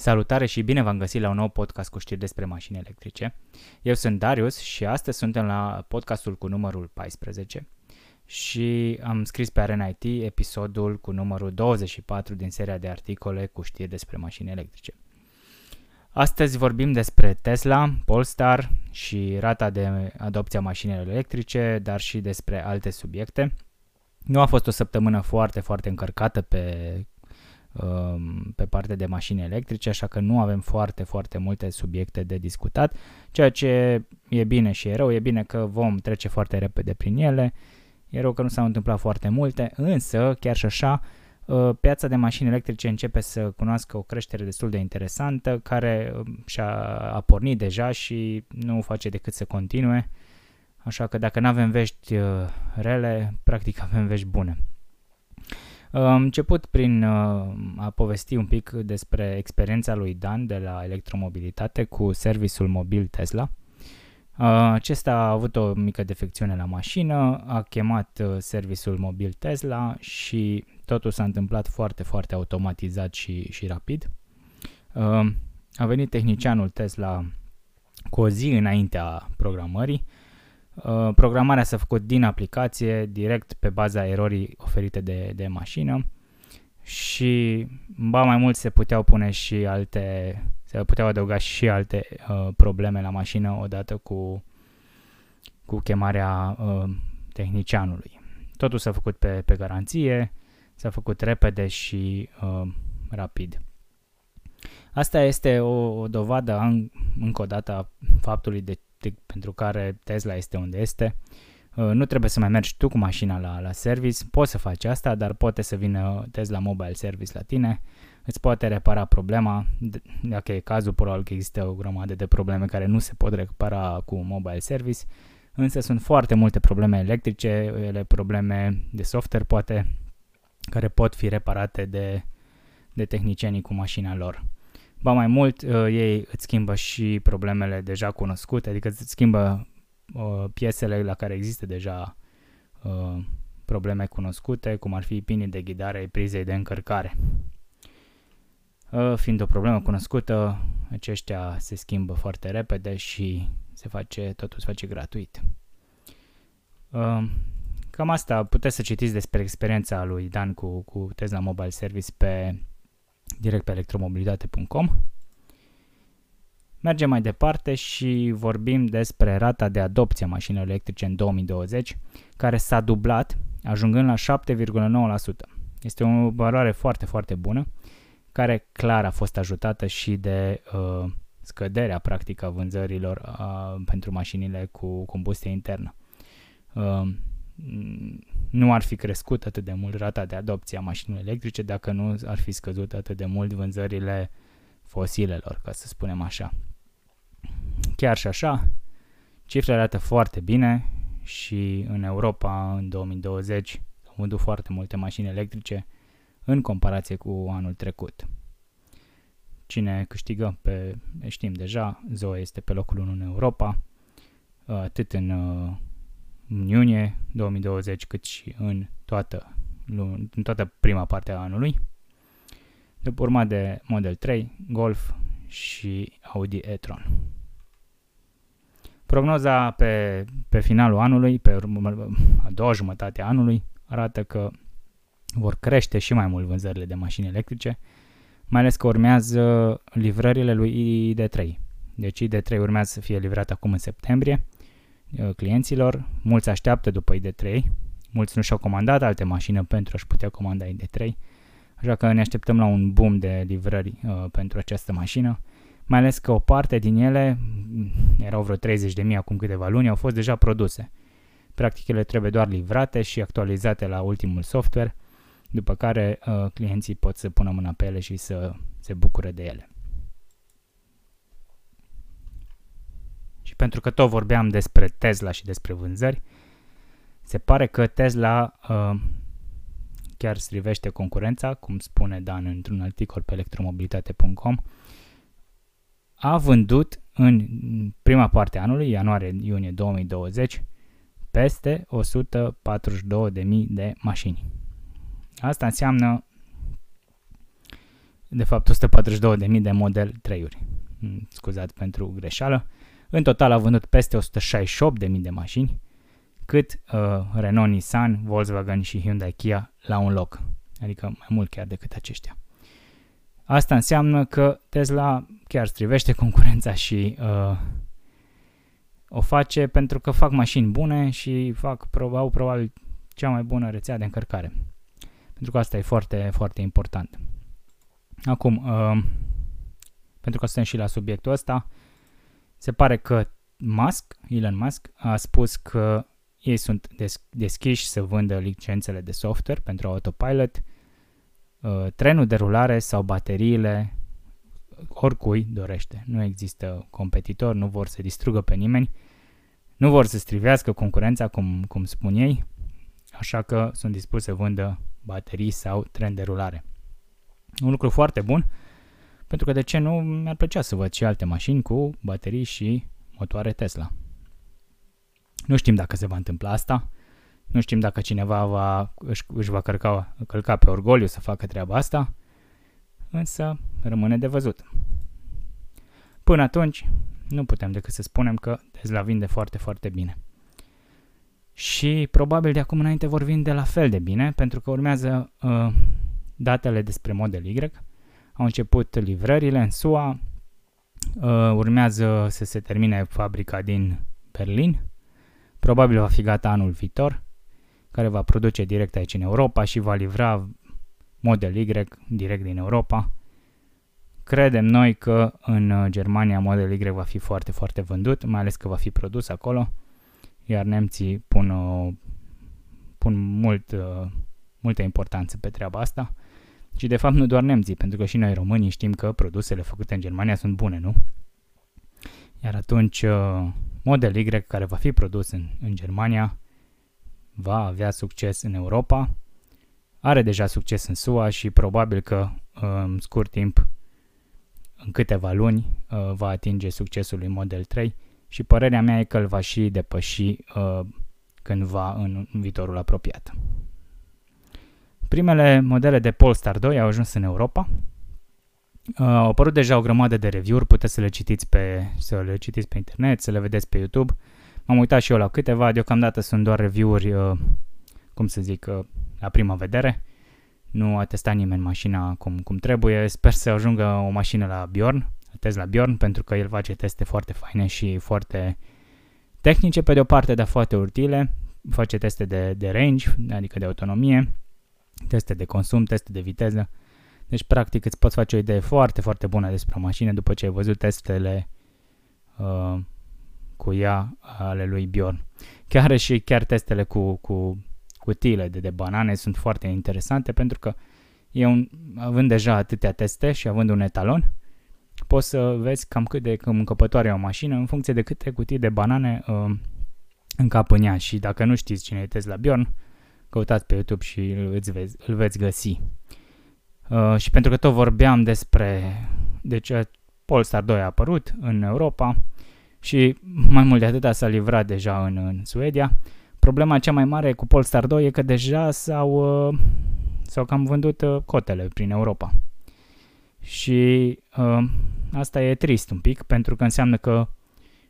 Salutare și bine v-am găsit la un nou podcast cu știri despre mașini electrice. Eu sunt Darius și astăzi suntem la podcastul cu numărul 14 și am scris pe Arena IT episodul cu numărul 24 din seria de articole cu știri despre mașini electrice. Astăzi vorbim despre Tesla, Polestar și rata de adopție a mașinilor electrice, dar și despre alte subiecte. Nu a fost o săptămână foarte, foarte încărcată pe Um, pe partea de mașini electrice, așa că nu avem foarte, foarte multe subiecte de discutat, ceea ce e bine și e rău, e bine că vom trece foarte repede prin ele, e rău că nu s-au întâmplat foarte multe, însă, chiar și așa, uh, piața de mașini electrice începe să cunoască o creștere destul de interesantă, care um, și-a a pornit deja și nu face decât să continue, așa că dacă nu avem vești uh, rele, practic avem vești bune. Am început prin uh, a povesti un pic despre experiența lui Dan de la electromobilitate cu serviciul mobil Tesla. Uh, acesta a avut o mică defecțiune la mașină, a chemat uh, serviciul mobil Tesla și totul s-a întâmplat foarte, foarte automatizat și, și rapid. A venit tehnicianul Tesla cu o zi înaintea programării Uh, programarea s-a făcut din aplicație, direct pe baza erorii oferite de, de mașină și ba mai mult se puteau pune și alte, se puteau adăuga și alte uh, probleme la mașină odată cu, cu chemarea uh, tehnicianului. Totul s-a făcut pe, pe garanție, s-a făcut repede și uh, rapid. Asta este o, o dovadă, în, încă o dată, a faptului de pentru care Tesla este unde este. Uh, nu trebuie să mai mergi tu cu mașina la, la service, poți să faci asta, dar poate să vină Tesla Mobile Service la tine, îți poate repara problema, dacă e cazul, probabil că există o grămadă de probleme care nu se pot repara cu Mobile Service, însă sunt foarte multe probleme electrice, ele probleme de software poate, care pot fi reparate de, de tehnicienii cu mașina lor. Ba mai mult, uh, ei îți schimbă și problemele deja cunoscute, adică îți schimbă uh, piesele la care există deja uh, probleme cunoscute, cum ar fi pinii de ghidare prizei de încărcare. Uh, fiind o problemă cunoscută, aceștia se schimbă foarte repede și se face, totul se face gratuit. Uh, cam asta, puteți să citiți despre experiența lui Dan cu, cu Tesla Mobile Service pe direct pe electromobilitate.com. Mergem mai departe și vorbim despre rata de adopție a mașinilor electrice în 2020, care s-a dublat, ajungând la 7,9%. Este o valoare foarte, foarte bună, care clar a fost ajutată și de uh, scăderea practică a vânzărilor uh, pentru mașinile cu combustie internă. Uh, nu ar fi crescut atât de mult rata de adopție a mașinilor electrice dacă nu ar fi scăzut atât de mult vânzările fosilelor, ca să spunem așa. Chiar și așa, cifrele arată foarte bine și în Europa în 2020 au vândut foarte multe mașini electrice în comparație cu anul trecut. Cine câștigă? Pe, știm deja, Zoe este pe locul 1 în Europa, atât în în iunie 2020, cât și în toată, în toată prima parte a anului. După urma de Model 3, Golf și Audi e-tron. Prognoza pe, pe finalul anului, pe a doua jumătate a anului, arată că vor crește și mai mult vânzările de mașini electrice, mai ales că urmează livrările lui ID3. Deci ID3 urmează să fie livrat acum în septembrie, Uh, clienților. Mulți așteaptă după ID3, mulți nu și-au comandat alte mașini pentru a-și putea comanda ID3, așa că ne așteptăm la un boom de livrări uh, pentru această mașină, mai ales că o parte din ele, mm, erau vreo 30.000 acum câteva luni, au fost deja produse. Practic ele trebuie doar livrate și actualizate la ultimul software, după care uh, clienții pot să pună mâna pe ele și să se bucure de ele. Pentru că tot vorbeam despre Tesla și despre vânzări, se pare că Tesla uh, chiar strivește concurența, cum spune Dan într-un articol pe electromobilitate.com, a vândut în prima parte a anului, ianuarie-iunie 2020, peste 142.000 de mașini. Asta înseamnă de fapt 142.000 de Model 3-uri. Mm, Scuzați pentru greșeală. În total a vândut peste 168.000 de mașini, cât uh, Renault, Nissan, Volkswagen și Hyundai Kia la un loc. Adică mai mult chiar decât aceștia. Asta înseamnă că Tesla chiar strivește concurența și uh, o face pentru că fac mașini bune și fac, au probabil cea mai bună rețea de încărcare. Pentru că asta e foarte, foarte important. Acum, uh, pentru că suntem și la subiectul ăsta, se pare că Musk, Elon Musk, a spus că ei sunt des- deschiși să vândă licențele de software pentru autopilot, uh, trenul de rulare sau bateriile oricui dorește. Nu există competitor, nu vor să distrugă pe nimeni, nu vor să strivească concurența, cum, cum spun ei, așa că sunt dispuși să vândă baterii sau tren de rulare. Un lucru foarte bun, pentru că de ce nu mi-ar plăcea să văd și alte mașini cu baterii și motoare Tesla. Nu știm dacă se va întâmpla asta, nu știm dacă cineva va, își, își va călca, călca pe orgoliu să facă treaba asta, însă rămâne de văzut. Până atunci, nu putem decât să spunem că Tesla vinde foarte, foarte bine. Și probabil de acum înainte vor vinde la fel de bine, pentru că urmează uh, datele despre Model Y. Au început livrările în SUA, uh, urmează să se termine fabrica din Berlin, probabil va fi gata anul viitor, care va produce direct aici în Europa și va livra Model Y direct din Europa. Credem noi că în Germania Model Y va fi foarte, foarte vândut, mai ales că va fi produs acolo, iar nemții pun, o, pun mult, uh, multă importanță pe treaba asta. Și de fapt nu doar nemții, pentru că și noi românii știm că produsele făcute în Germania sunt bune, nu? Iar atunci uh, Model Y care va fi produs în, în Germania va avea succes în Europa, are deja succes în SUA și probabil că uh, în scurt timp, în câteva luni, uh, va atinge succesul lui Model 3 și părerea mea e că îl va și depăși cândva în, în viitorul apropiat. Primele modele de Polestar 2 au ajuns în Europa. Uh, au apărut deja o grămadă de review-uri, puteți să le citiți pe, să le citiți pe internet, să le vedeți pe YouTube. M-am uitat și eu la câteva, deocamdată sunt doar review-uri, uh, cum să zic, uh, la prima vedere. Nu a testat nimeni mașina cum, cum trebuie. Sper să ajungă o mașină la Bjorn, Tesla Bjorn, pentru că el face teste foarte faine și foarte tehnice pe de o parte, dar foarte utile. Face teste de, de range, adică de autonomie teste de consum, teste de viteză. Deci, practic, îți poți face o idee foarte, foarte bună despre o mașină după ce ai văzut testele uh, cu ea ale lui Bjorn. Chiar și chiar testele cu, cu cutiile de, de banane sunt foarte interesante pentru că e un, având deja atâtea teste și având un etalon, poți să vezi cam cât de încăpătoare e o mașină în funcție de câte cutii de banane uh, încap în ea și dacă nu știți cine e Tesla Bjorn, căutați pe YouTube și îl veți, îl veți găsi. Uh, și pentru că tot vorbeam despre... Deci Polestar 2 a apărut în Europa și mai mult de atât s-a livrat deja în, în Suedia. Problema cea mai mare cu Polestar 2 e că deja s-au, uh, s-au cam vândut uh, cotele prin Europa. Și uh, asta e trist un pic, pentru că înseamnă că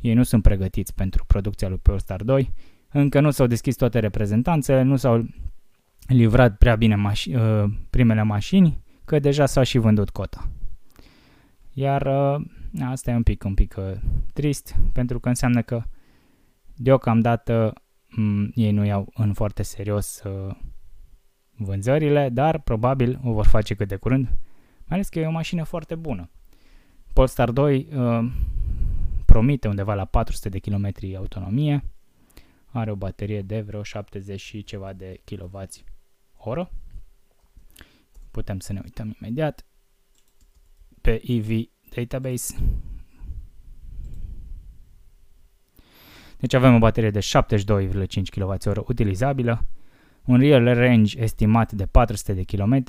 ei nu sunt pregătiți pentru producția lui Polestar 2 încă nu s-au deschis toate reprezentanțele, nu s-au livrat prea bine maș- uh, primele mașini, că deja s-a și vândut cota. Iar uh, asta e un pic, un pic uh, trist, pentru că înseamnă că deocamdată m- ei nu iau în foarte serios uh, vânzările, dar probabil o vor face cât de curând, mai ales că e o mașină foarte bună. Polestar 2 uh, promite undeva la 400 de km autonomie, are o baterie de vreo 70 și ceva de kWh oră. Putem să ne uităm imediat pe EV Database. Deci avem o baterie de 72,5 kWh utilizabilă, un real range estimat de 400 de km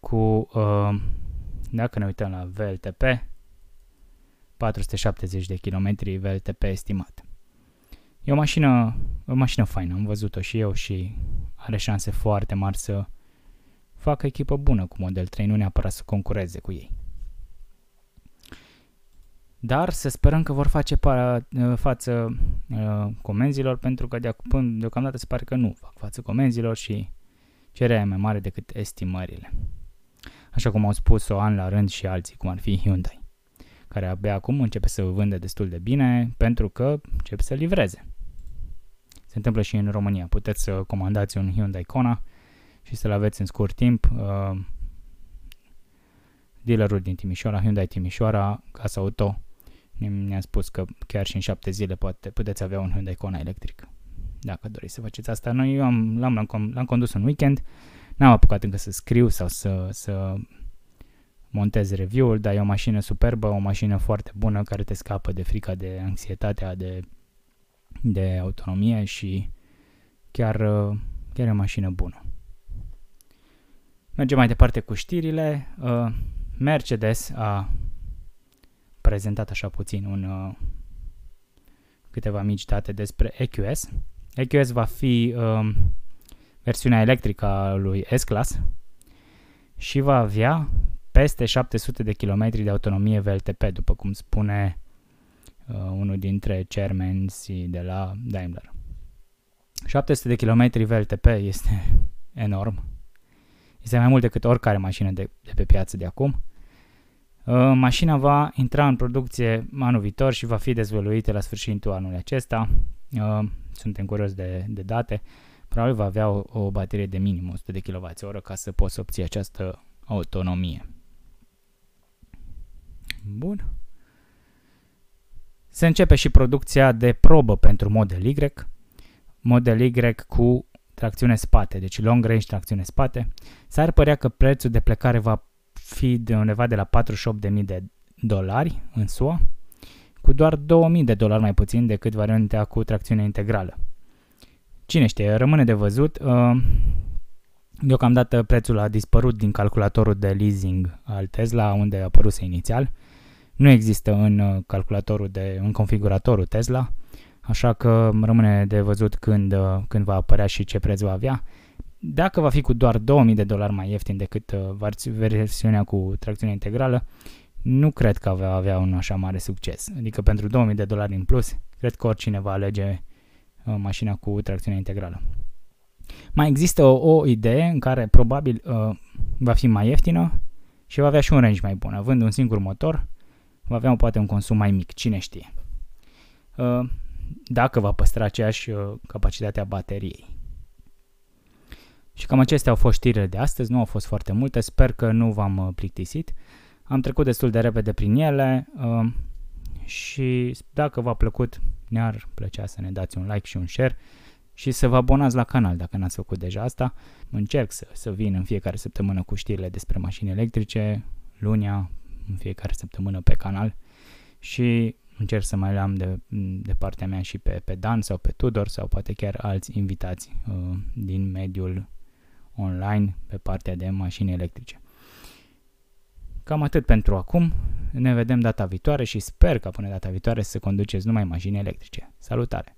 cu, uh, dacă ne uităm la VLTP, 470 de km VLTP estimat. E o mașină, o mașină faină, am văzut-o și eu și are șanse foarte mari să facă echipă bună cu Model 3, nu neapărat să concureze cu ei. Dar să sperăm că vor face pa, uh, față uh, comenzilor, pentru că de acum, deocamdată se pare că nu fac față comenzilor și cererea e mai mare decât estimările. Așa cum au spus-o an la rând și alții, cum ar fi Hyundai, care abia acum începe să vândă destul de bine pentru că începe să livreze. Se întâmplă și în România. Puteți să comandați un Hyundai Kona și să-l aveți în scurt timp. Uh, dealerul din Timișoara, Hyundai Timișoara, Casa Auto, ne-a spus că chiar și în șapte zile poate, puteți avea un Hyundai Kona electric. Dacă doriți să faceți asta. Noi eu am, l-am, l-am, l-am condus un weekend, n-am apucat încă să scriu sau să, să montez review-ul, dar e o mașină superbă, o mașină foarte bună care te scapă de frica, de anxietatea, de, de autonomie și chiar, chiar e o mașină bună. Mergem mai departe cu știrile. Uh, Mercedes a prezentat așa puțin un, uh, câteva mici date despre EQS. EQS va fi uh, versiunea electrică a lui S-Class și va avea peste 700 de km de autonomie VLTP, după cum spune uh, unul dintre chairmans de la Daimler. 700 de km VLTP este enorm. Este mai mult decât oricare mașină de, de pe piață de acum. Uh, mașina va intra în producție anul viitor și va fi dezvăluită la sfârșitul anului acesta. Uh, suntem curios de, de date. Probabil va avea o, o baterie de minim 100 de kWh ca să poți obții această autonomie. Bun. Se începe și producția de probă pentru Model Y. Model Y cu tracțiune spate, deci long range tracțiune spate. S-ar părea că prețul de plecare va fi de undeva de la 48.000 de dolari în SUA, cu doar 2.000 de dolari mai puțin decât varianta cu tracțiune integrală. Cine știe, rămâne de văzut. Uh, deocamdată prețul a dispărut din calculatorul de leasing al Tesla, unde a apăruse inițial. Nu există în uh, calculatorul de, în configuratorul Tesla, așa că rămâne de văzut când, uh, când va apărea și ce preț va avea. Dacă va fi cu doar 2000 de dolari mai ieftin decât uh, versiunea cu tracțiune integrală, nu cred că va avea un așa mare succes. Adică pentru 2000 de dolari în plus, cred că oricine va alege uh, mașina cu tracțiune integrală. Mai există o, o idee în care probabil uh, va fi mai ieftină și va avea și un range mai bun. Având un singur motor, va avea poate un consum mai mic, cine știe. Uh, dacă va păstra aceeași uh, capacitate a bateriei. Și cam acestea au fost știrile de astăzi, nu au fost foarte multe, sper că nu v-am uh, plictisit. Am trecut destul de repede prin ele uh, și dacă v-a plăcut, ne-ar plăcea să ne dați un like și un share și să vă abonați la canal dacă n-ați făcut deja asta. Încerc să, să vin în fiecare săptămână cu știrile despre mașini electrice, lunia, în fiecare săptămână pe canal și încerc să mai am de, de partea mea și pe, pe Dan sau pe Tudor sau poate chiar alți invitați uh, din mediul online pe partea de mașini electrice. Cam atât pentru acum. Ne vedem data viitoare și sper că până data viitoare să conduceți numai mașini electrice. Salutare!